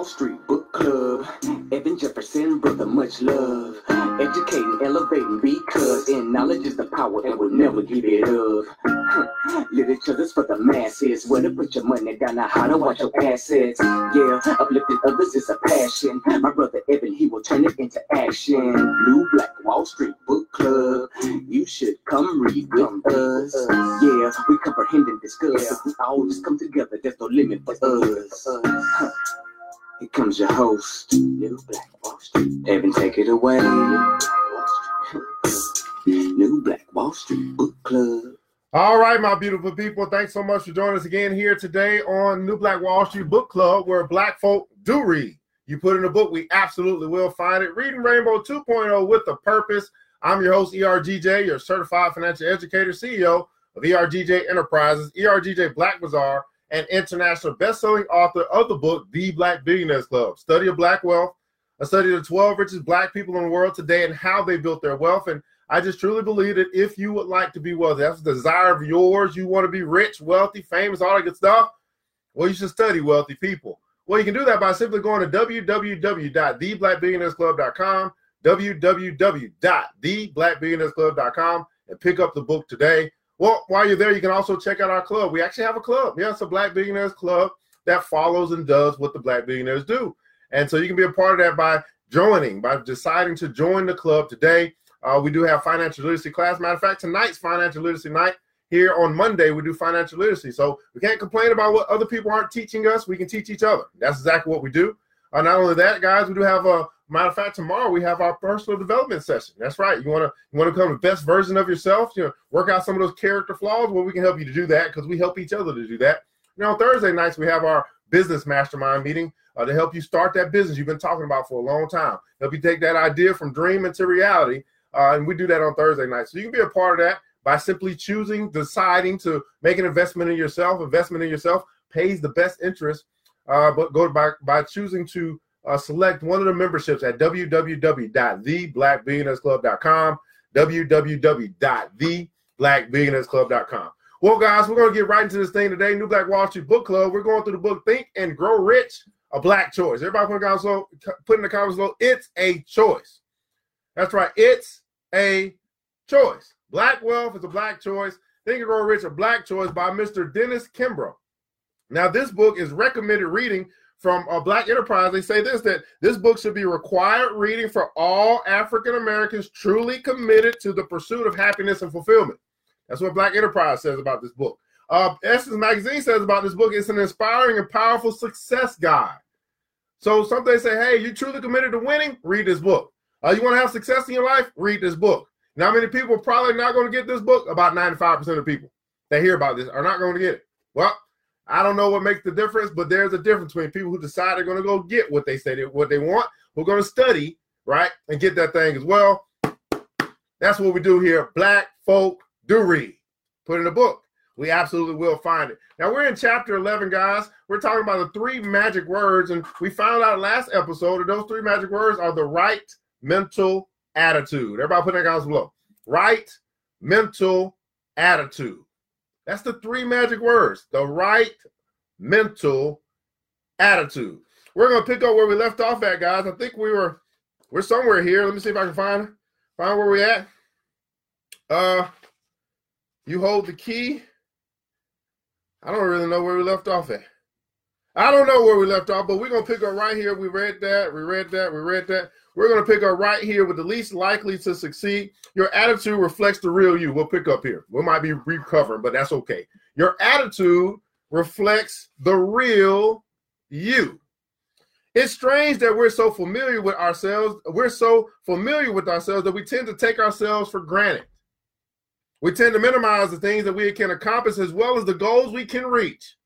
Wall Street Book Club. Evan Jefferson, brother, much love. Educating, elevating, because in knowledge is the power and we'll never give it up. Literature's for the masses. Where to put your money down, now how to watch your assets. Yeah, uplifting others is a passion. My brother Evan, he will turn it into action. New Black Wall Street Book Club. You should come read with us. Yeah, we comprehend and discuss. If we all just come together, there's no limit for us. Here comes your host, New Black Wall Street. Evan, take it away. New Black Wall Street Book Club. All right, my beautiful people. Thanks so much for joining us again here today on New Black Wall Street Book Club, where black folk do read. You put in a book, we absolutely will find it. Reading Rainbow 2.0 with a purpose. I'm your host, ERGJ, your certified financial educator, CEO of ERGJ Enterprises, ERGJ Black Bazaar, and international best-selling author of the book The Black Billionaires Club. Study of Black Wealth, a study of the 12 richest Black people in the world today and how they built their wealth. And I just truly believe that if you would like to be wealthy, that's a desire of yours, you want to be rich, wealthy, famous, all that good stuff, well, you should study wealthy people. Well, you can do that by simply going to www.theblackbillionairesclub.com, www.theblackbillionairesclub.com, and pick up the book today. Well, while you're there, you can also check out our club. We actually have a club. Yeah, it's a Black Billionaires Club that follows and does what the Black Billionaires do. And so you can be a part of that by joining, by deciding to join the club today. Uh, we do have financial literacy class. Matter of fact, tonight's financial literacy night. Here on Monday, we do financial literacy. So we can't complain about what other people aren't teaching us. We can teach each other. That's exactly what we do. Uh, not only that, guys, we do have a matter of fact tomorrow we have our personal development session. That's right. You want to you want to become the best version of yourself. You know, work out some of those character flaws. Well, we can help you to do that because we help each other to do that. Know, on Thursday nights we have our business mastermind meeting uh, to help you start that business you've been talking about for a long time. Help you take that idea from dream into reality. Uh, and we do that on Thursday nights. So you can be a part of that by simply choosing, deciding to make an investment in yourself. Investment in yourself pays the best interest uh, but go by by choosing to uh, select one of the memberships at www.theblackbillionairesclub.com. www.theblackbillionairesclub.com. Well, guys, we're going to get right into this thing today. New Black Wall Street Book Club. We're going through the book Think and Grow Rich, a Black Choice. Everybody put in the comments below. Put in the comments below. It's a choice. That's right. It's a choice. Black Wealth is a Black choice. Think and Grow Rich, a Black choice by Mr. Dennis Kimbro. Now, this book is recommended reading from Black Enterprise. They say this that this book should be required reading for all African Americans truly committed to the pursuit of happiness and fulfillment. That's what Black Enterprise says about this book. Uh, Essence Magazine says about this book it's an inspiring and powerful success guide. So some they say, hey, you truly committed to winning? Read this book. Uh, you want to have success in your life? Read this book. Now, many people probably not going to get this book. About 95% of people that hear about this are not going to get it. Well, I don't know what makes the difference, but there's a difference between people who decide they're going to go get what they say they, what they want, who are going to study, right, and get that thing as well. That's what we do here. Black folk do read. Put in a book. We absolutely will find it. Now we're in chapter 11, guys. We're talking about the three magic words, and we found out last episode that those three magic words are the right mental attitude. Everybody put that down below. Right mental attitude. That's the three magic words the right mental attitude. We're going to pick up where we left off at, guys. I think we were, we're somewhere here. Let me see if I can find, find where we at. Uh, you hold the key. I don't really know where we left off at. I don't know where we left off, but we're to pick up right here. We read that, we read that, we read that. We're going to pick up right here with the least likely to succeed. Your attitude reflects the real you. We'll pick up here. We might be recovering, but that's okay. Your attitude reflects the real you. It's strange that we're so familiar with ourselves. We're so familiar with ourselves that we tend to take ourselves for granted. We tend to minimize the things that we can accomplish as well as the goals we can reach.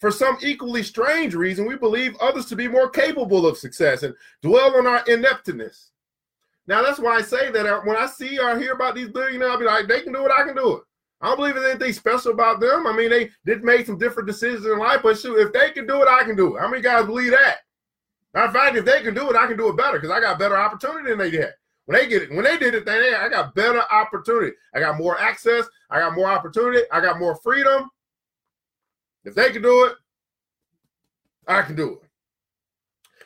For some equally strange reason, we believe others to be more capable of success and dwell on our ineptness. Now, that's why I say that uh, when I see or hear about these billionaires, I'll be like, they can do it, I can do it. I don't believe there's anything special about them. I mean, they did make some different decisions in life, but shoot, if they can do it, I can do it. How many guys believe that? Matter of fact, if they can do it, I can do it better because I got better opportunity than they had. When they get it, when they did it, they, I got better opportunity. I got more access. I got more opportunity. I got more freedom. If they can do it, I can do it.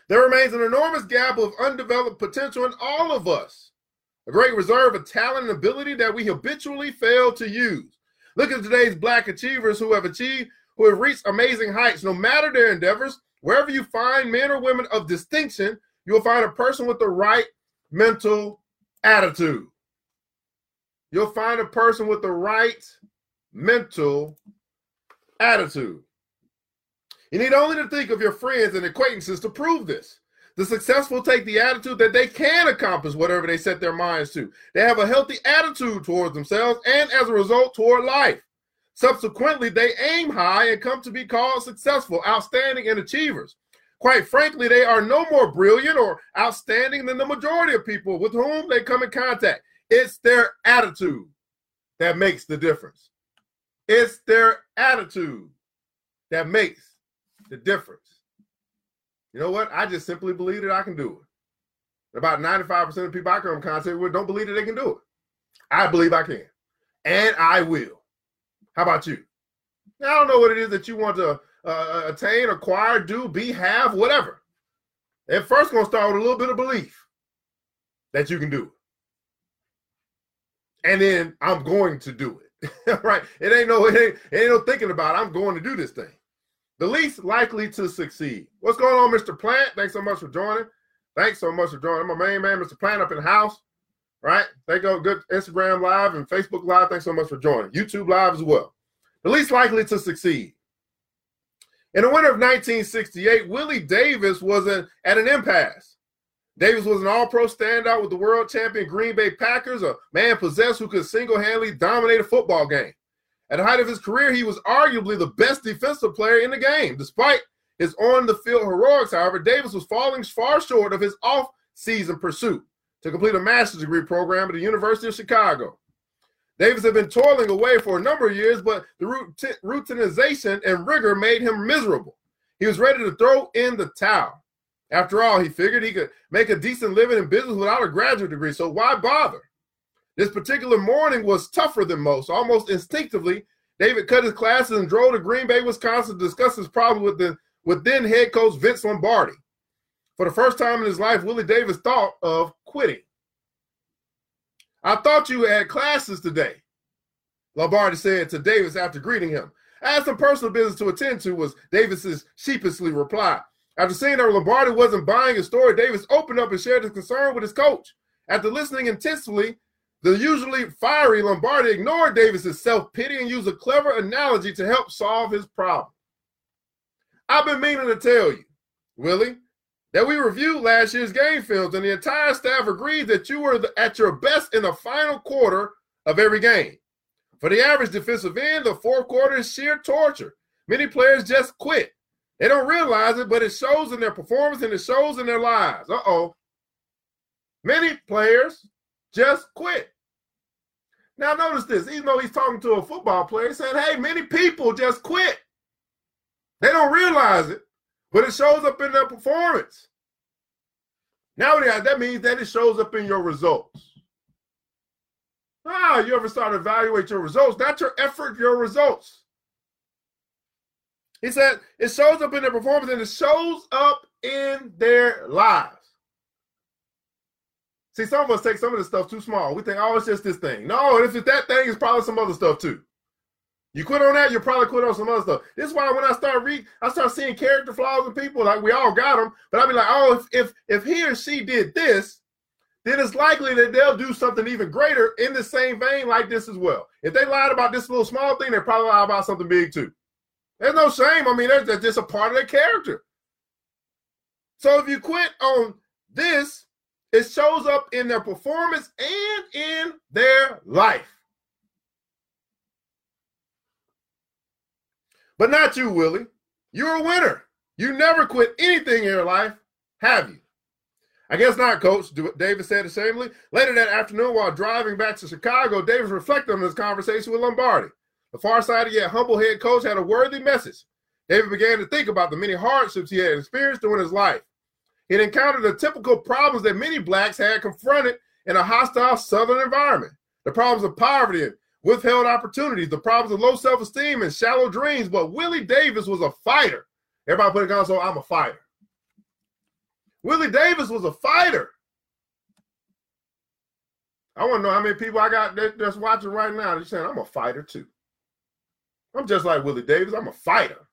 There remains an enormous gap of undeveloped potential in all of us, a great reserve of talent and ability that we habitually fail to use. Look at today's black achievers who have achieved, who have reached amazing heights, no matter their endeavors. Wherever you find men or women of distinction, you'll find a person with the right mental attitude. You'll find a person with the right mental attitude. You need only to think of your friends and acquaintances to prove this. The successful take the attitude that they can accomplish whatever they set their minds to. They have a healthy attitude towards themselves and, as a result, toward life. Subsequently, they aim high and come to be called successful, outstanding, and achievers. Quite frankly, they are no more brilliant or outstanding than the majority of people with whom they come in contact. It's their attitude that makes the difference. It's their attitude that makes the difference. You know what? I just simply believe that I can do it. About 95% of people I come in contact with don't believe that they can do it. I believe I can. And I will. How about you? Now, I don't know what it is that you want to uh, attain, acquire, do, be, have, whatever. At first, going to start with a little bit of belief that you can do it. And then I'm going to do it. right? It ain't no, it ain't, it ain't no thinking about it. I'm going to do this thing the least likely to succeed. What's going on, Mr. Plant? Thanks so much for joining. Thanks so much for joining. My main man, Mr. Plant, up in the house. Right? Thank you. Good Instagram Live and Facebook Live. Thanks so much for joining. YouTube Live as well. The least likely to succeed. In the winter of 1968, Willie Davis was an, at an impasse. Davis was an all pro standout with the world champion Green Bay Packers, a man possessed who could single handedly dominate a football game. At the height of his career, he was arguably the best defensive player in the game. Despite his on the field heroics, however, Davis was falling far short of his off season pursuit to complete a master's degree program at the University of Chicago. Davis had been toiling away for a number of years, but the routinization and rigor made him miserable. He was ready to throw in the towel. After all, he figured he could make a decent living in business without a graduate degree, so why bother? This particular morning was tougher than most. Almost instinctively, David cut his classes and drove to Green Bay, Wisconsin to discuss his problem with the with then head coach Vince Lombardi. For the first time in his life, Willie Davis thought of quitting. I thought you had classes today, Lombardi said to Davis after greeting him. I had some personal business to attend to, was Davis's sheepishly reply. After seeing that Lombardi wasn't buying his story, Davis opened up and shared his concern with his coach. After listening intensely, the usually fiery Lombardi ignored Davis's self pity and used a clever analogy to help solve his problem. I've been meaning to tell you, Willie, that we reviewed last year's game films, and the entire staff agreed that you were at your best in the final quarter of every game. For the average defensive end, the fourth quarter is sheer torture. Many players just quit. They don't realize it, but it shows in their performance and it shows in their lives. Uh oh. Many players just quit. Now, notice this even though he's talking to a football player, saying, Hey, many people just quit. They don't realize it, but it shows up in their performance. Now, that means that it shows up in your results. Ah, you ever start to evaluate your results? Not your effort, your results. He said it shows up in their performance and it shows up in their lives. See, some of us take some of this stuff too small. We think, oh, it's just this thing. No, if it's that thing, it's probably some other stuff too. You quit on that, you probably quit on some other stuff. This is why when I start read, I start seeing character flaws in people. Like we all got them, but I'll be like, oh, if if if he or she did this, then it's likely that they'll do something even greater in the same vein like this as well. If they lied about this little small thing, they probably lie about something big too. There's no shame. I mean, that's just a part of their character. So if you quit on this, it shows up in their performance and in their life. But not you, Willie. You're a winner. You never quit anything in your life, have you? I guess not, coach, Davis said ashamedly. Later that afternoon, while driving back to Chicago, Davis reflected on this conversation with Lombardi. The far-sighted yet humble head coach had a worthy message. David began to think about the many hardships he had experienced during his life. It encountered the typical problems that many blacks had confronted in a hostile Southern environment the problems of poverty and withheld opportunities, the problems of low self esteem and shallow dreams. But Willie Davis was a fighter. Everybody put it on, so I'm a fighter. Willie Davis was a fighter. I want to know how many people I got that, that's watching right now. They're saying I'm a fighter too. I'm just like Willie Davis. I'm a fighter.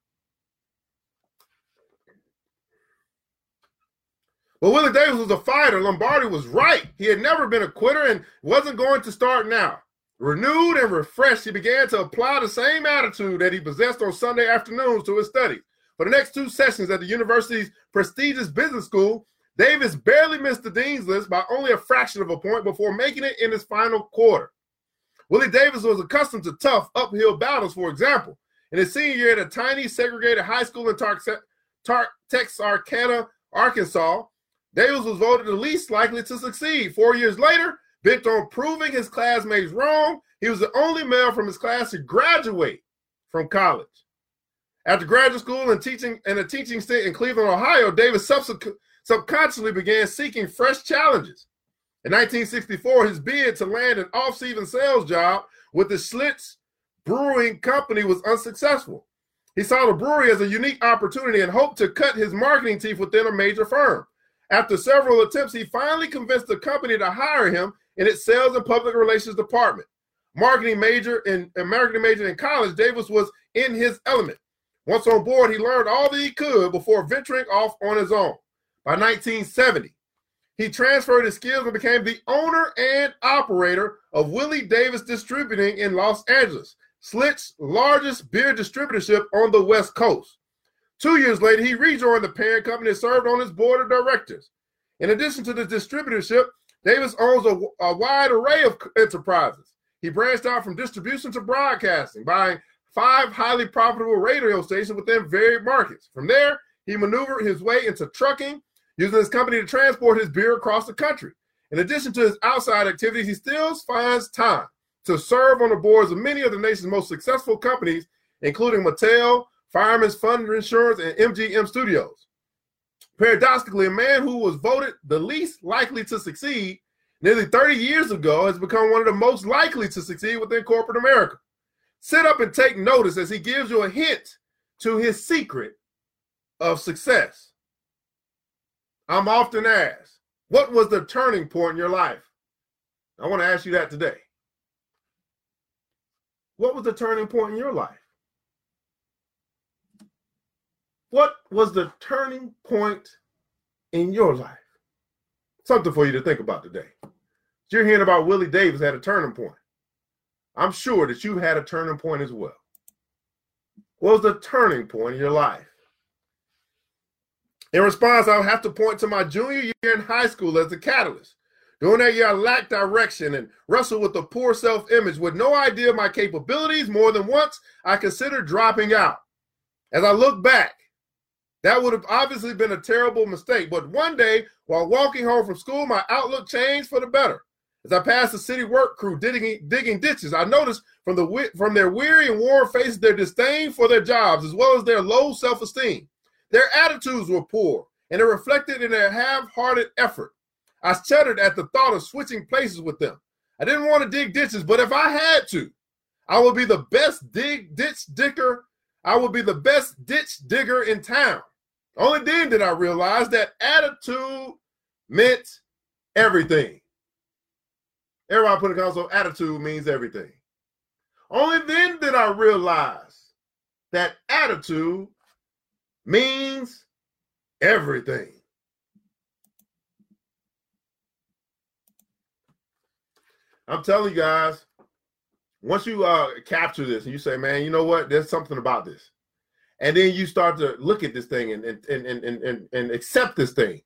But Willie Davis was a fighter. Lombardi was right. He had never been a quitter and wasn't going to start now. Renewed and refreshed, he began to apply the same attitude that he possessed on Sunday afternoons to his studies. For the next two sessions at the university's prestigious business school, Davis barely missed the dean's list by only a fraction of a point before making it in his final quarter. Willie Davis was accustomed to tough uphill battles, for example. In his senior year at a tiny segregated high school in Tar- Tar- Texarkana, Arkansas, Davis was voted the least likely to succeed. Four years later, bent on proving his classmates wrong, he was the only male from his class to graduate from college. After graduate school and teaching and a teaching stint in Cleveland, Ohio, Davis subconsciously began seeking fresh challenges. In 1964, his bid to land an off-season sales job with the Schlitz Brewing Company was unsuccessful. He saw the brewery as a unique opportunity and hoped to cut his marketing teeth within a major firm. After several attempts, he finally convinced the company to hire him in its sales and public relations department. Marketing major in marketing major in college, Davis was in his element. Once on board, he learned all that he could before venturing off on his own. By 1970, he transferred his skills and became the owner and operator of Willie Davis Distributing in Los Angeles, Schlitz's largest beer distributorship on the West Coast. Two years later, he rejoined the parent company and served on its board of directors. In addition to the distributorship, Davis owns a, a wide array of enterprises. He branched out from distribution to broadcasting, buying five highly profitable radio stations within varied markets. From there, he maneuvered his way into trucking, using his company to transport his beer across the country. In addition to his outside activities, he still finds time to serve on the boards of many of the nation's most successful companies, including Mattel, Fireman's Fund Insurance, and MGM Studios. Paradoxically, a man who was voted the least likely to succeed nearly 30 years ago has become one of the most likely to succeed within corporate America. Sit up and take notice as he gives you a hint to his secret of success. I'm often asked, what was the turning point in your life? I want to ask you that today. What was the turning point in your life? What was the turning point in your life? Something for you to think about today. You're hearing about Willie Davis had a turning point. I'm sure that you had a turning point as well. What was the turning point in your life? In response, I'll have to point to my junior year in high school as the catalyst. During that year, I lacked direction and wrestled with a poor self image with no idea of my capabilities. More than once, I considered dropping out. As I look back, that would have obviously been a terrible mistake. But one day, while walking home from school, my outlook changed for the better. As I passed the city work crew digging, digging ditches, I noticed from the from their weary and worn faces their disdain for their jobs, as well as their low self-esteem. Their attitudes were poor, and it reflected in their half-hearted effort. I shuddered at the thought of switching places with them. I didn't want to dig ditches, but if I had to, I would be the best dig ditch digger. I would be the best ditch digger in town. Only then did I realize that attitude meant everything. Everybody put a console, attitude means everything. Only then did I realize that attitude means everything. I'm telling you guys, once you uh, capture this and you say, man, you know what? There's something about this and then you start to look at this thing and and and and and, and accept this thing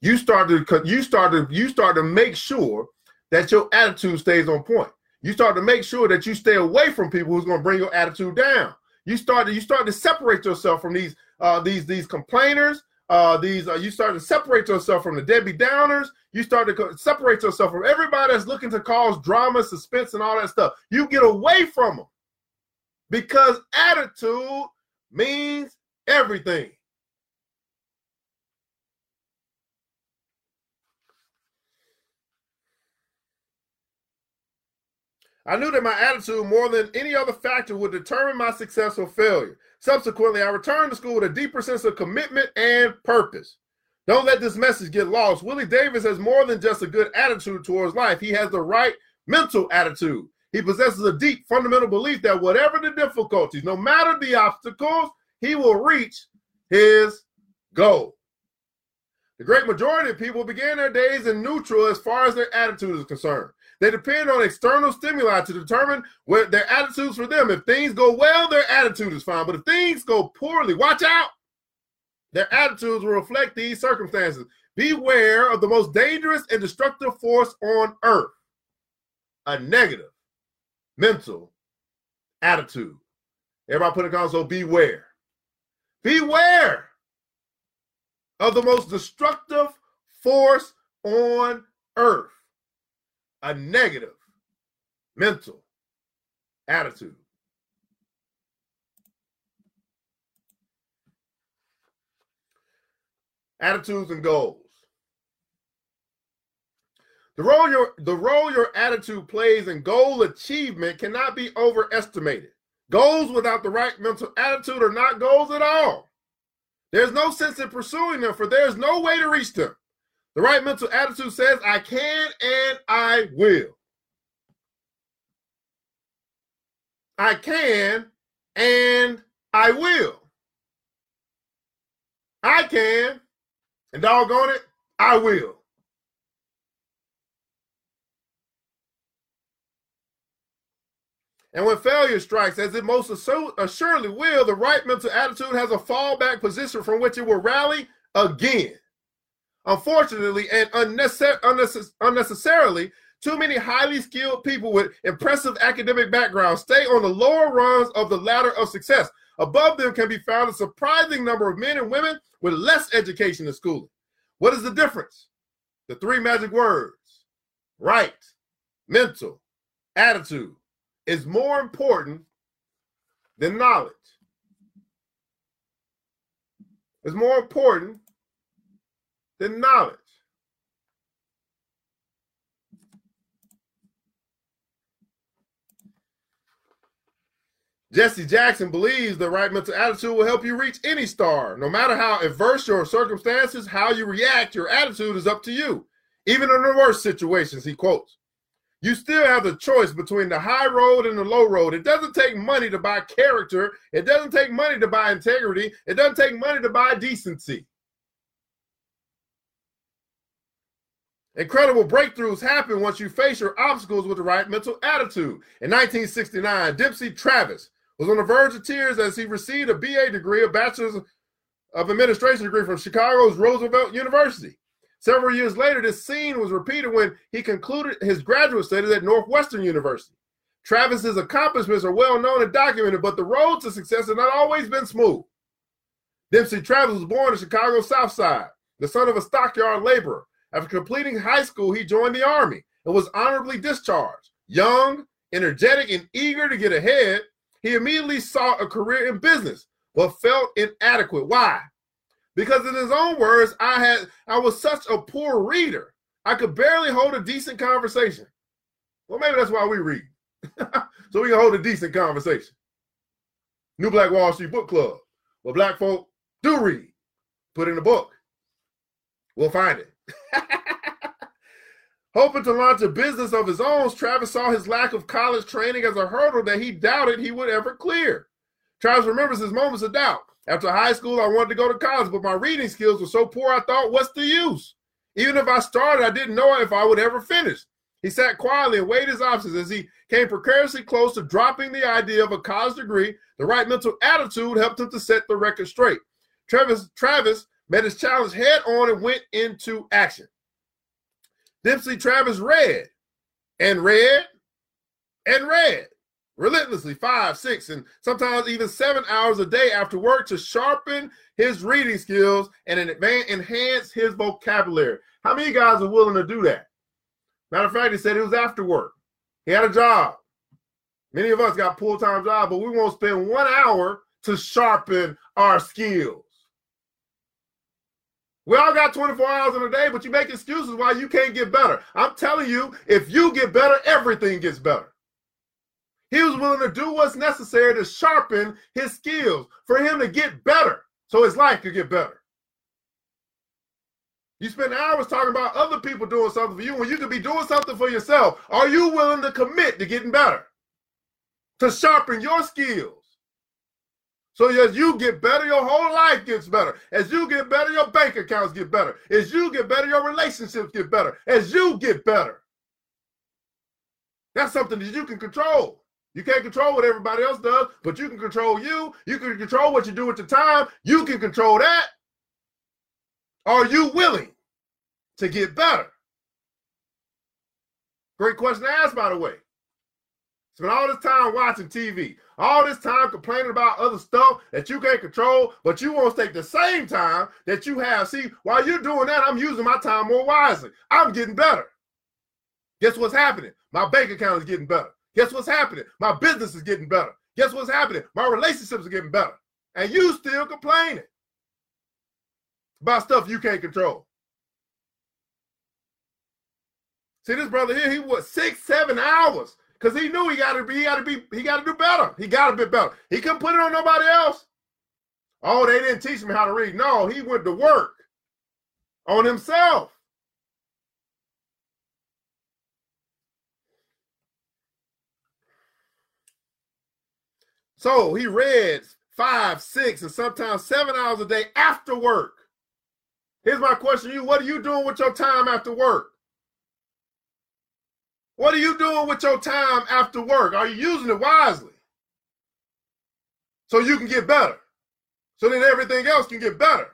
you start to you start to you start to make sure that your attitude stays on point you start to make sure that you stay away from people who's going to bring your attitude down you start to you start to separate yourself from these uh these these complainers uh these uh, you start to separate yourself from the debbie downers you start to separate yourself from everybody that's looking to cause drama suspense and all that stuff you get away from them because attitude means everything. I knew that my attitude, more than any other factor, would determine my success or failure. Subsequently, I returned to school with a deeper sense of commitment and purpose. Don't let this message get lost. Willie Davis has more than just a good attitude towards life. He has the right mental attitude. He possesses a deep fundamental belief that whatever the difficulties, no matter the obstacles, he will reach his goal. The great majority of people begin their days in neutral as far as their attitude is concerned. They depend on external stimuli to determine what their attitudes for them. If things go well, their attitude is fine. But if things go poorly, watch out. Their attitudes will reflect these circumstances. Beware of the most dangerous and destructive force on earth a negative mental attitude. Everybody put a so beware. Beware of the most destructive force on earth a negative mental attitude. Attitudes and goals. The role your the role your attitude plays in goal achievement cannot be overestimated. Goals without the right mental attitude are not goals at all. There's no sense in pursuing them, for there's no way to reach them. The right mental attitude says, I can and I will. I can and I will. I can, and doggone it, I will. And when failure strikes, as it most assuredly will, the right mental attitude has a fallback position from which it will rally again. Unfortunately and unnecess- unnecessarily, too many highly skilled people with impressive academic backgrounds stay on the lower rungs of the ladder of success. Above them can be found a surprising number of men and women with less education and schooling. What is the difference? The three magic words right, mental, attitude is more important than knowledge. It's more important than knowledge. Jesse Jackson believes the right mental attitude will help you reach any star. No matter how adverse your circumstances, how you react, your attitude is up to you. Even in the worst situations, he quotes you still have the choice between the high road and the low road. It doesn't take money to buy character. It doesn't take money to buy integrity. It doesn't take money to buy decency. Incredible breakthroughs happen once you face your obstacles with the right mental attitude. In 1969, Dempsey Travis was on the verge of tears as he received a BA degree, a bachelor's of administration degree from Chicago's Roosevelt University. Several years later, this scene was repeated when he concluded his graduate studies at Northwestern University. Travis's accomplishments are well known and documented, but the road to success has not always been smooth. Dempsey Travis was born in Chicago's South Side, the son of a stockyard laborer. After completing high school, he joined the Army and was honorably discharged. Young, energetic, and eager to get ahead, he immediately sought a career in business, but felt inadequate. Why? because in his own words, I had I was such a poor reader. I could barely hold a decent conversation. Well, maybe that's why we read. so we can hold a decent conversation. New Black Wall Street Book Club. Well, black folk do read. Put in a book. We'll find it. Hoping to launch a business of his own, Travis saw his lack of college training as a hurdle that he doubted he would ever clear. Travis remembers his moments of doubt. After high school, I wanted to go to college, but my reading skills were so poor, I thought, what's the use? Even if I started, I didn't know if I would ever finish. He sat quietly and weighed his options as he came precariously close to dropping the idea of a college degree. The right mental attitude helped him to set the record straight. Travis, Travis met his challenge head on and went into action. Dempsey Travis read and read and read relentlessly five, six, and sometimes even seven hours a day after work to sharpen his reading skills and enhance his vocabulary. How many guys are willing to do that? Matter of fact, he said it was after work. He had a job. Many of us got full time job, but we won't spend one hour to sharpen our skills. We all got 24 hours in a day, but you make excuses why you can't get better. I'm telling you, if you get better, everything gets better. He was willing to do what's necessary to sharpen his skills for him to get better so his life could get better. You spend hours talking about other people doing something for you when you could be doing something for yourself. Are you willing to commit to getting better? To sharpen your skills? So as you get better, your whole life gets better. As you get better, your bank accounts get better. As you get better, your relationships get better. As you get better. That's something that you can control. You can't control what everybody else does, but you can control you. You can control what you do with your time. You can control that. Are you willing to get better? Great question to ask, by the way. Spend all this time watching TV, all this time complaining about other stuff that you can't control, but you won't take the same time that you have. See, while you're doing that, I'm using my time more wisely. I'm getting better. Guess what's happening? My bank account is getting better. Guess what's happening? My business is getting better. Guess what's happening? My relationships are getting better. And you still complaining about stuff you can't control. See, this brother here, he was six, seven hours because he knew he got to be, he got to be, he got to do better. He got to be better. He couldn't put it on nobody else. Oh, they didn't teach me how to read. No, he went to work on himself. So he read five, six, and sometimes seven hours a day after work. Here's my question to you. What are you doing with your time after work? What are you doing with your time after work? Are you using it wisely? So you can get better. So then everything else can get better.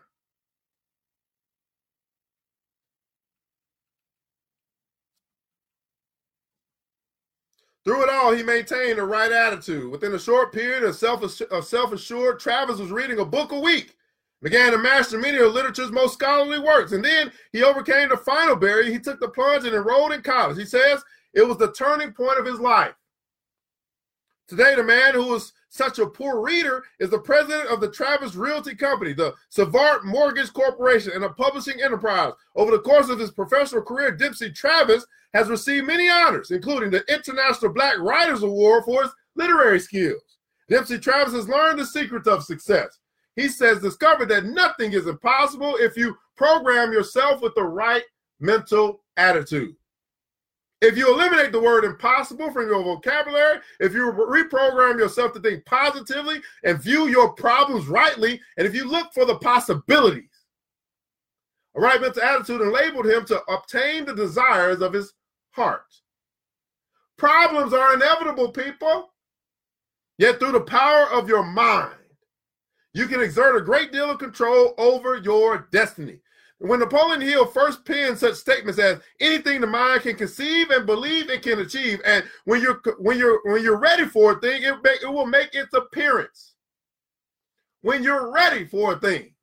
Through it all, he maintained the right attitude. Within a short period of self-assured, Travis was reading a book a week began to master many of literature's most scholarly works. And then he overcame the final barrier. He took the plunge and enrolled in college. He says it was the turning point of his life. Today, the man who was such a poor reader is the president of the Travis Realty Company, the Sivart Mortgage Corporation, and a publishing enterprise. Over the course of his professional career, Dempsey Travis has received many honors, including the International Black Writers Award for his literary skills. Dempsey Travis has learned the secrets of success. He says, discover that nothing is impossible if you program yourself with the right mental attitude. If you eliminate the word impossible from your vocabulary, if you reprogram yourself to think positively and view your problems rightly, and if you look for the possibilities, a right mental attitude enabled him to obtain the desires of his heart. Problems are inevitable, people. Yet through the power of your mind, you can exert a great deal of control over your destiny. When Napoleon Hill first penned such statements as anything the mind can conceive and believe it can achieve, and when you're when you're when you're ready for a thing, it, it will make its appearance. When you're ready for a thing,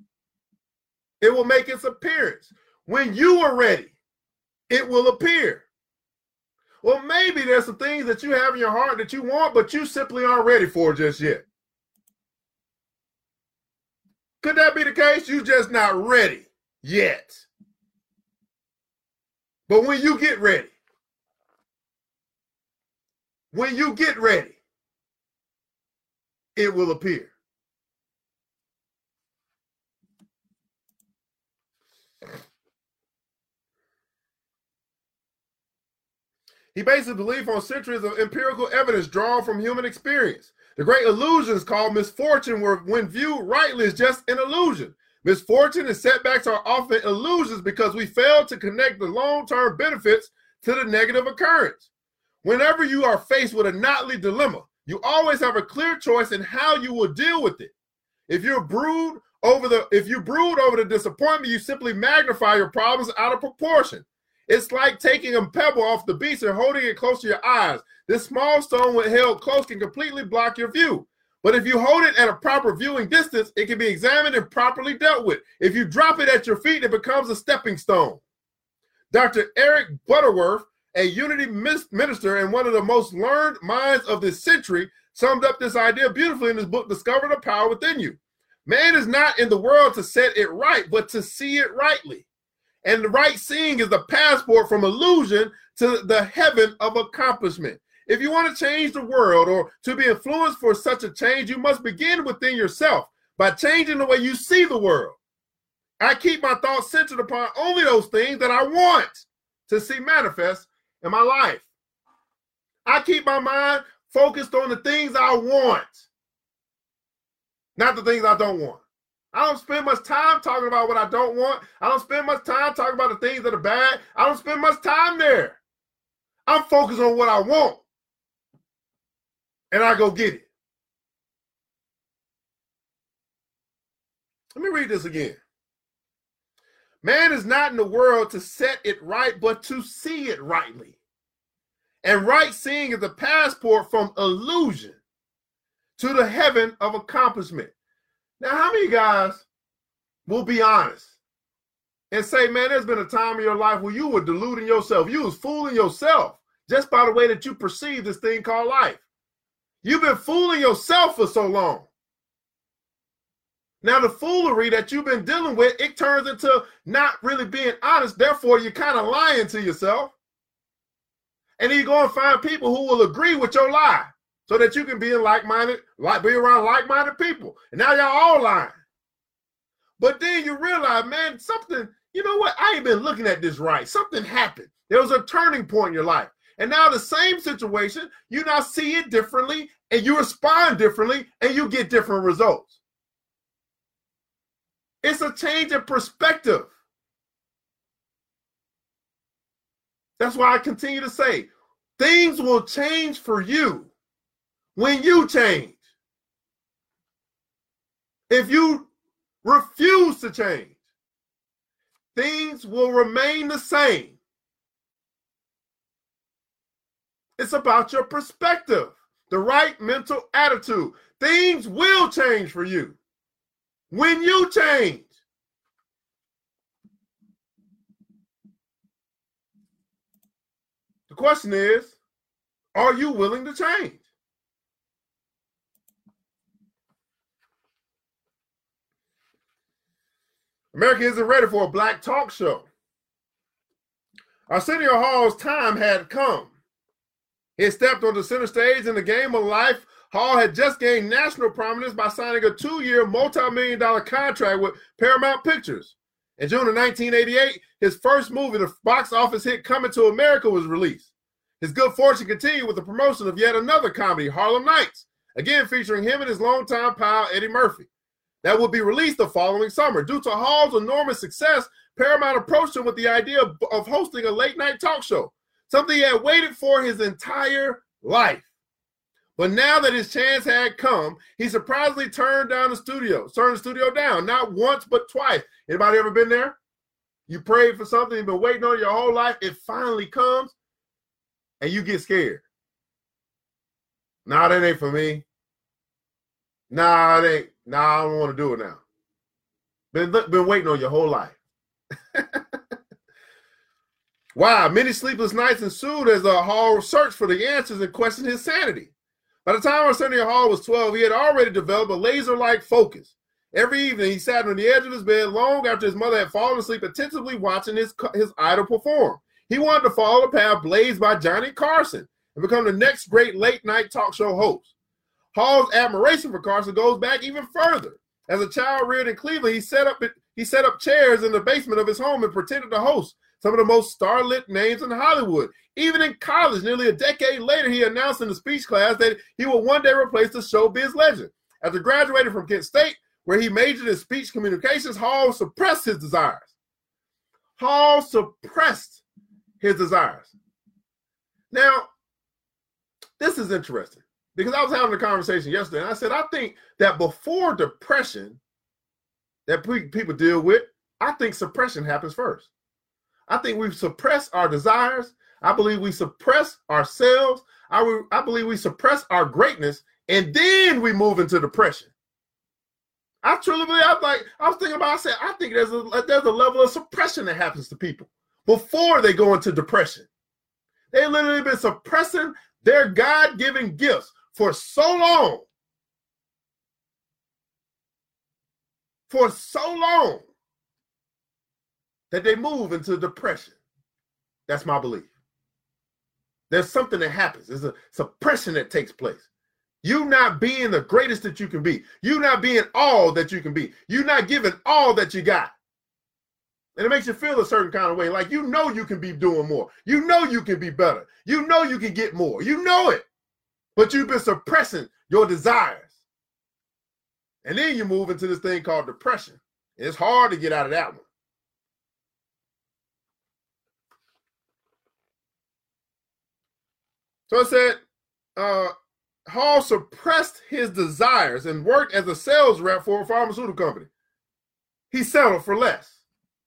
it will make its appearance. When you are ready, it will appear. Well, maybe there's some things that you have in your heart that you want, but you simply aren't ready for just yet. Could that be the case? You're just not ready yet. But when you get ready, when you get ready, it will appear. He based his belief on centuries of empirical evidence drawn from human experience. The great illusions called misfortune were, when viewed rightly, is just an illusion. Misfortune and setbacks are often illusions because we fail to connect the long-term benefits to the negative occurrence. Whenever you are faced with a knotly dilemma, you always have a clear choice in how you will deal with it. If you're brood over the if you brood over the disappointment, you simply magnify your problems out of proportion. It's like taking a pebble off the beach and holding it close to your eyes. This small stone, when held close, can completely block your view. But if you hold it at a proper viewing distance, it can be examined and properly dealt with. If you drop it at your feet, it becomes a stepping stone. Dr. Eric Butterworth, a Unity minister and one of the most learned minds of this century, summed up this idea beautifully in his book, Discover the Power Within You. Man is not in the world to set it right, but to see it rightly. And the right seeing is the passport from illusion to the heaven of accomplishment. If you want to change the world or to be influenced for such a change, you must begin within yourself by changing the way you see the world. I keep my thoughts centered upon only those things that I want to see manifest in my life. I keep my mind focused on the things I want, not the things I don't want. I don't spend much time talking about what I don't want. I don't spend much time talking about the things that are bad. I don't spend much time there. I'm focused on what I want. And I go get it. Let me read this again. Man is not in the world to set it right, but to see it rightly. And right seeing is a passport from illusion to the heaven of accomplishment. Now, how many guys will be honest and say, man, there's been a time in your life where you were deluding yourself. You was fooling yourself just by the way that you perceive this thing called life. You've been fooling yourself for so long. Now, the foolery that you've been dealing with, it turns into not really being honest. Therefore, you're kind of lying to yourself. And then you go and find people who will agree with your lie so that you can be in like-minded, like be around like-minded people. And now y'all all lying. But then you realize, man, something, you know what? I ain't been looking at this right. Something happened. There was a turning point in your life. And now the same situation, you now see it differently and you respond differently and you get different results. It's a change in perspective. That's why I continue to say things will change for you when you change. If you refuse to change, things will remain the same. It's about your perspective, the right mental attitude. Things will change for you when you change. The question is, are you willing to change? America isn't ready for a black talk show. Arsenio Hall's time had come. He stepped on the center stage in the game of life. Hall had just gained national prominence by signing a two-year, multi-million dollar contract with Paramount Pictures. In June of 1988, his first movie, the box office hit Coming to America, was released. His good fortune continued with the promotion of yet another comedy, Harlem Nights, again featuring him and his longtime pal, Eddie Murphy that would be released the following summer. Due to Hall's enormous success, Paramount approached him with the idea of, of hosting a late night talk show, something he had waited for his entire life. But now that his chance had come, he surprisingly turned down the studio, turned the studio down, not once but twice. Anybody ever been there? You prayed for something you've been waiting on your whole life, it finally comes, and you get scared. Nah, that ain't for me. Nah, it ain't. Nah, I don't want to do it now. Been been waiting on your whole life. wow, many sleepless nights ensued as a Hall searched for the answers and questioned his sanity. By the time Arsenio Hall was 12, he had already developed a laser-like focus. Every evening, he sat on the edge of his bed long after his mother had fallen asleep, attentively watching his, his idol perform. He wanted to follow the path blazed by Johnny Carson and become the next great late-night talk show host. Hall's admiration for Carson goes back even further. As a child reared in Cleveland, he set up he set up chairs in the basement of his home and pretended to host some of the most starlit names in Hollywood. Even in college, nearly a decade later, he announced in the speech class that he will one day replace the showbiz legend. After graduating from Kent State, where he majored in speech communications, Hall suppressed his desires. Hall suppressed his desires. Now, this is interesting because I was having a conversation yesterday, and I said I think that before depression that people deal with, I think suppression happens first. I think we suppress our desires. I believe we suppress ourselves. I, I believe we suppress our greatness, and then we move into depression. I truly believe. I'm like. I was thinking about. I said. I think there's a there's a level of suppression that happens to people before they go into depression. They literally been suppressing their God-given gifts for so long, for so long, that they move into depression. That's my belief. There's something that happens. There's a suppression that takes place. You not being the greatest that you can be. You not being all that you can be. You not giving all that you got. And it makes you feel a certain kind of way. Like you know you can be doing more. You know you can be better. You know you can get more. You know it. But you've been suppressing your desires. And then you move into this thing called depression. It's hard to get out of that one. So I said, uh, Hall suppressed his desires and worked as a sales rep for a pharmaceutical company. He settled for less.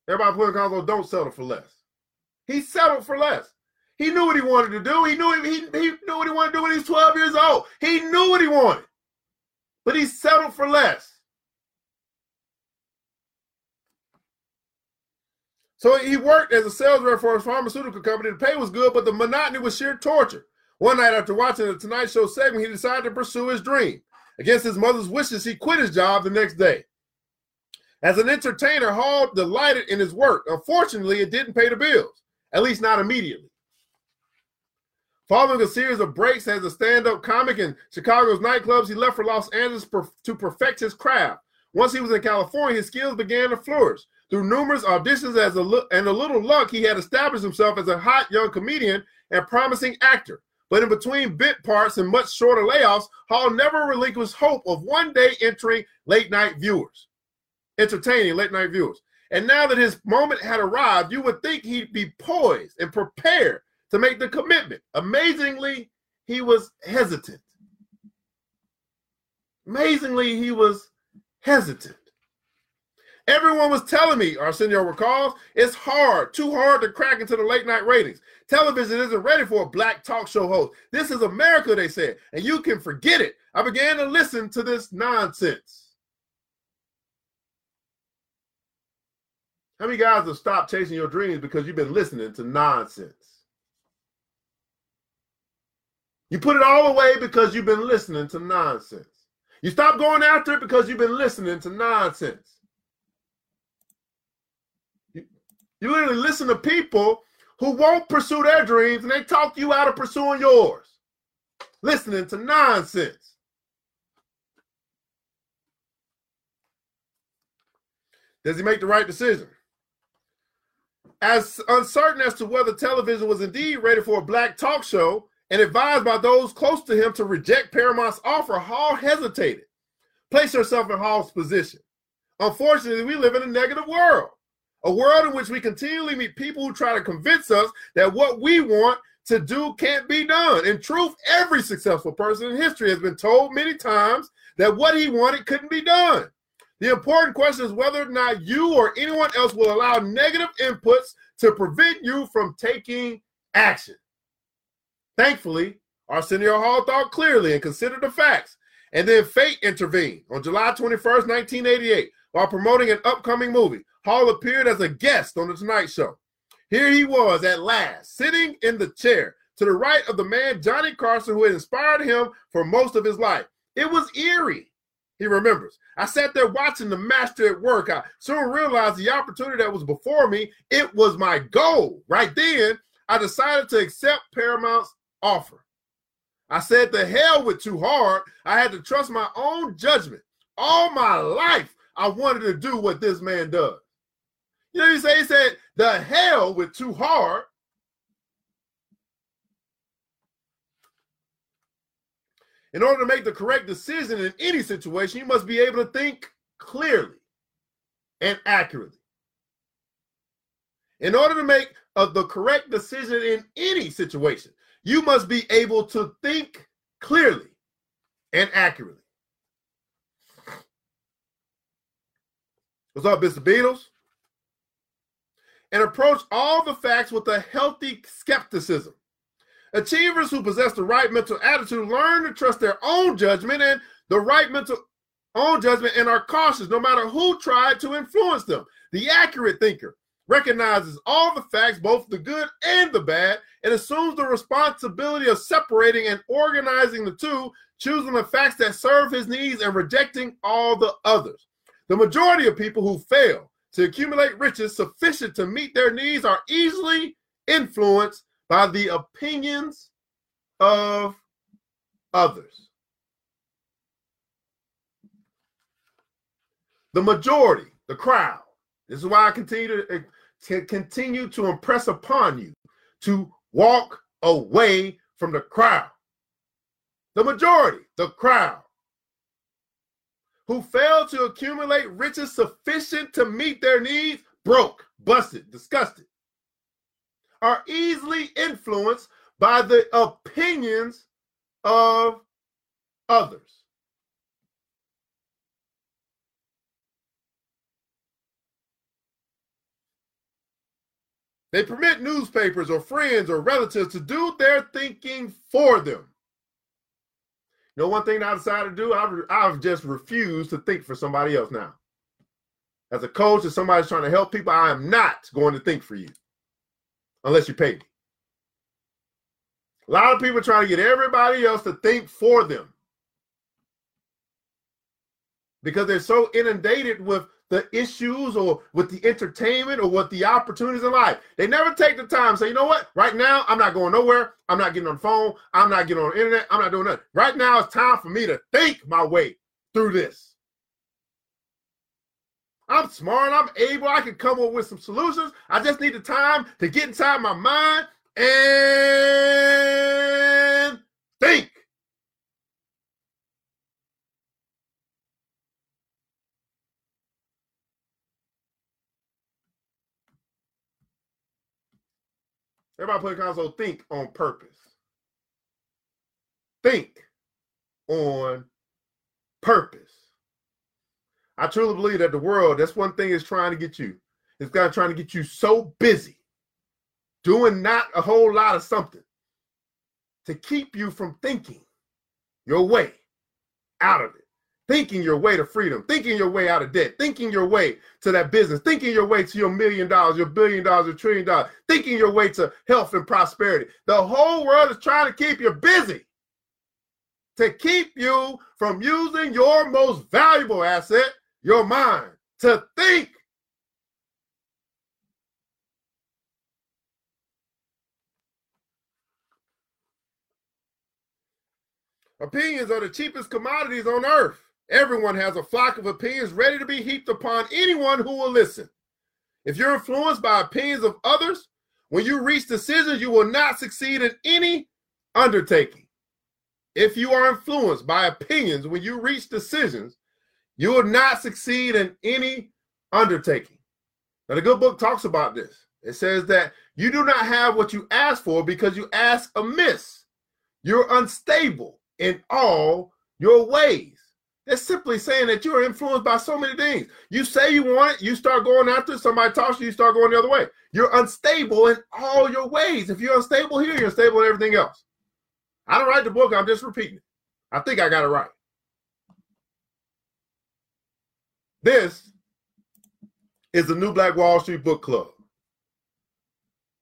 Everybody putting console, don't settle for less. He settled for less. He knew what he wanted to do. He knew he, he, he knew what he wanted to do when he was 12 years old. He knew what he wanted. But he settled for less. So he worked as a sales rep for a pharmaceutical company. The pay was good, but the monotony was sheer torture. One night after watching the Tonight Show segment, he decided to pursue his dream. Against his mother's wishes, he quit his job the next day. As an entertainer, Hall delighted in his work. Unfortunately, it didn't pay the bills, at least not immediately. Following a series of breaks as a stand up comic in Chicago's nightclubs, he left for Los Angeles to perfect his craft. Once he was in California, his skills began to flourish. Through numerous auditions as a, and a little luck, he had established himself as a hot young comedian and promising actor. But in between bit parts and much shorter layoffs, Hall never relinquished hope of one day entering late night viewers, entertaining late night viewers. And now that his moment had arrived, you would think he'd be poised and prepared to make the commitment. Amazingly, he was hesitant. Amazingly, he was hesitant. Everyone was telling me, Arsenio recalls, it's hard, too hard to crack into the late night ratings. Television isn't ready for a black talk show host. This is America, they said, and you can forget it. I began to listen to this nonsense. How many guys have stopped chasing your dreams because you've been listening to nonsense? You put it all away because you've been listening to nonsense. You stop going after it because you've been listening to nonsense. You literally listen to people who won't pursue their dreams and they talk you out of pursuing yours. Listening to nonsense. Does he make the right decision? As uncertain as to whether television was indeed ready for a black talk show and advised by those close to him to reject Paramount's offer, Hall hesitated. Place yourself in Hall's position. Unfortunately, we live in a negative world a world in which we continually meet people who try to convince us that what we want to do can't be done. In truth, every successful person in history has been told many times that what he wanted couldn't be done. The important question is whether or not you or anyone else will allow negative inputs to prevent you from taking action. Thankfully, Arsenio Hall thought clearly and considered the facts. And then fate intervened on July 21st, 1988, while promoting an upcoming movie. Hall appeared as a guest on The Tonight Show. Here he was at last, sitting in the chair to the right of the man, Johnny Carson, who had inspired him for most of his life. It was eerie, he remembers. I sat there watching the master at work. I soon realized the opportunity that was before me. It was my goal. Right then, I decided to accept Paramount's offer. I said, the hell with too hard. I had to trust my own judgment. All my life, I wanted to do what this man does. You know, what he said, he said, the hell with too hard. In order to make the correct decision in any situation, you must be able to think clearly and accurately. In order to make uh, the correct decision in any situation, you must be able to think clearly and accurately. What's up, Mr. Beatles? and approach all the facts with a healthy skepticism. Achievers who possess the right mental attitude learn to trust their own judgment and the right mental own judgment and are cautious no matter who tried to influence them. The accurate thinker recognizes all the facts, both the good and the bad, and assumes the responsibility of separating and organizing the two, choosing the facts that serve his needs and rejecting all the others. The majority of people who fail to accumulate riches sufficient to meet their needs are easily influenced by the opinions of others. The majority, the crowd. This is why I continue to eh, to continue to impress upon you to walk away from the crowd. The majority, the crowd, who fail to accumulate riches sufficient to meet their needs, broke, busted, disgusted, are easily influenced by the opinions of others. They permit newspapers or friends or relatives to do their thinking for them. Know, one thing I decided to do, I've, I've just refused to think for somebody else now. As a coach, if somebody's trying to help people, I am not going to think for you unless you pay me. A lot of people trying to get everybody else to think for them because they're so inundated with the issues or with the entertainment or with the opportunities in life. They never take the time say, you know what? Right now, I'm not going nowhere. I'm not getting on the phone. I'm not getting on the internet. I'm not doing nothing. Right now, it's time for me to think my way through this. I'm smart. I'm able. I can come up with some solutions. I just need the time to get inside my mind and think. Everybody play console. Think on purpose. Think on purpose. I truly believe that the world, that's one thing is trying to get you. It's got trying to get you so busy doing not a whole lot of something to keep you from thinking your way out of it thinking your way to freedom, thinking your way out of debt, thinking your way to that business, thinking your way to your million dollars, your billion dollars, your trillion dollars, thinking your way to health and prosperity. The whole world is trying to keep you busy to keep you from using your most valuable asset, your mind, to think. Opinions are the cheapest commodities on earth. Everyone has a flock of opinions ready to be heaped upon anyone who will listen. If you're influenced by opinions of others, when you reach decisions, you will not succeed in any undertaking. If you are influenced by opinions when you reach decisions, you will not succeed in any undertaking. Now, the good book talks about this. It says that you do not have what you ask for because you ask amiss. You're unstable in all your ways. That's simply saying that you're influenced by so many things. You say you want it, you start going after it, somebody talks to you, you start going the other way. You're unstable in all your ways. If you're unstable here, you're unstable in everything else. I don't write the book, I'm just repeating it. I think I got it right. This is the New Black Wall Street Book Club.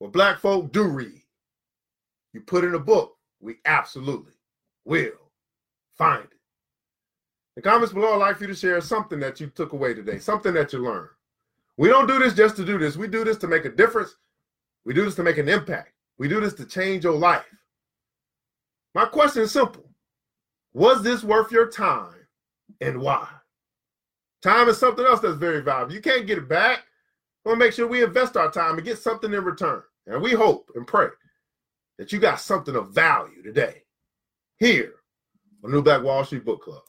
What black folk do read. You put in a book, we absolutely will find it. The comments below, I'd like for you to share something that you took away today, something that you learned. We don't do this just to do this. We do this to make a difference. We do this to make an impact. We do this to change your life. My question is simple Was this worth your time and why? Time is something else that's very valuable. You can't get it back. We want to make sure we invest our time and get something in return. And we hope and pray that you got something of value today here on New Black Wall Street Book Club.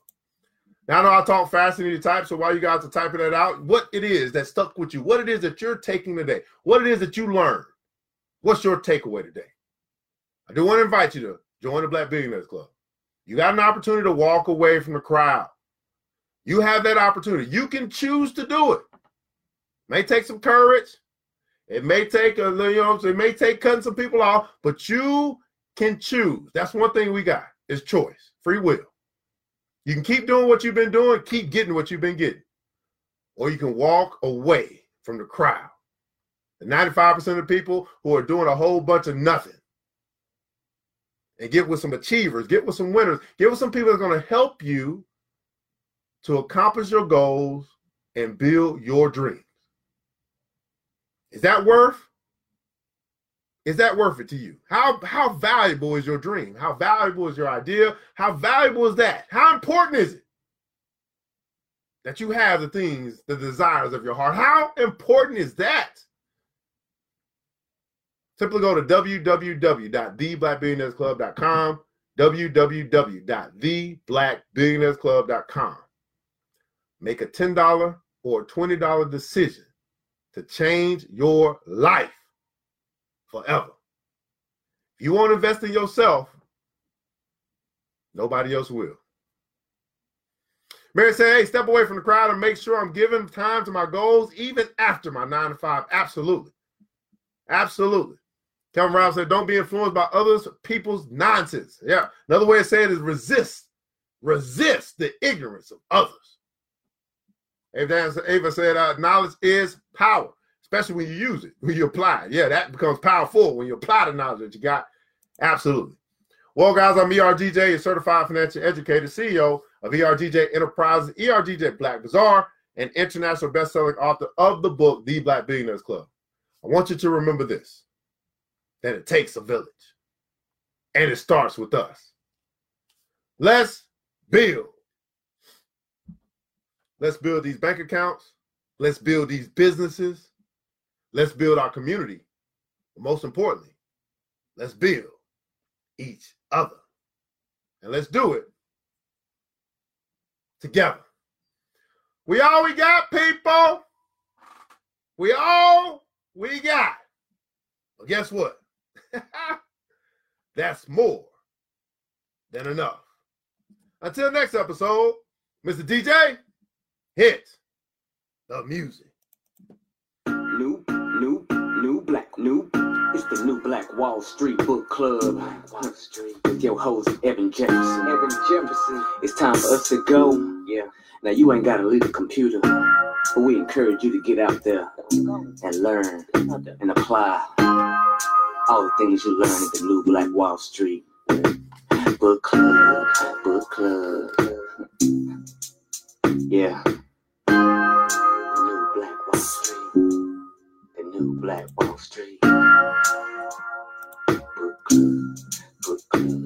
Now I know I talk fast and you type, so while you guys are typing that out, what it is that stuck with you, what it is that you're taking today, what it is that you learned, what's your takeaway today? I do want to invite you to join the Black Billionaires Club. You got an opportunity to walk away from the crowd. You have that opportunity. You can choose to do it. May take some courage. It may take a you know, it may take cutting some people off, but you can choose. That's one thing we got is choice, free will. You can keep doing what you've been doing, keep getting what you've been getting. Or you can walk away from the crowd. The 95% of people who are doing a whole bunch of nothing. And get with some achievers, get with some winners, get with some people that are going to help you to accomplish your goals and build your dreams. Is that worth is that worth it to you? How how valuable is your dream? How valuable is your idea? How valuable is that? How important is it that you have the things, the desires of your heart? How important is that Simply go to www.theblackbillionairesclub.com, www.theblackbillionairesclub.com. Make a $10 or $20 decision to change your life forever. If you want to invest in yourself, nobody else will. Mary said, hey, step away from the crowd and make sure I'm giving time to my goals even after my nine to five. Absolutely. Absolutely. Kevin Rob said, don't be influenced by others, people's nonsense. Yeah. Another way of saying it is resist. Resist the ignorance of others. Ava said, uh, knowledge is power, especially when you use it, when you apply it. Yeah, that becomes powerful when you apply the knowledge that you got. Absolutely. Well, guys, I'm ERGJ, a certified financial educator, CEO of ERGJ Enterprises, ERGJ Black Bazaar, and international best-selling author of the book, The Black Billionaires Club. I want you to remember this, that it takes a village, and it starts with us. Let's build. Let's build these bank accounts. Let's build these businesses. Let's build our community. Most importantly, let's build each other. And let's do it together. We all we got, people. We all we got. But guess what? That's more than enough. Until next episode, Mr. DJ, hit the music. New Black Wall Street Book Club. Wall Street. With your host, Evan Jefferson. Evan Jefferson. It's time for us to go. Yeah. Now, you ain't got to leave the computer, but we encourage you to get out there and learn and apply all the things you learn at the New Black Wall Street Book Club. Book Club. Yeah. The New Black Wall Street. The New Black Wall Street. cuckoo, cuckoo.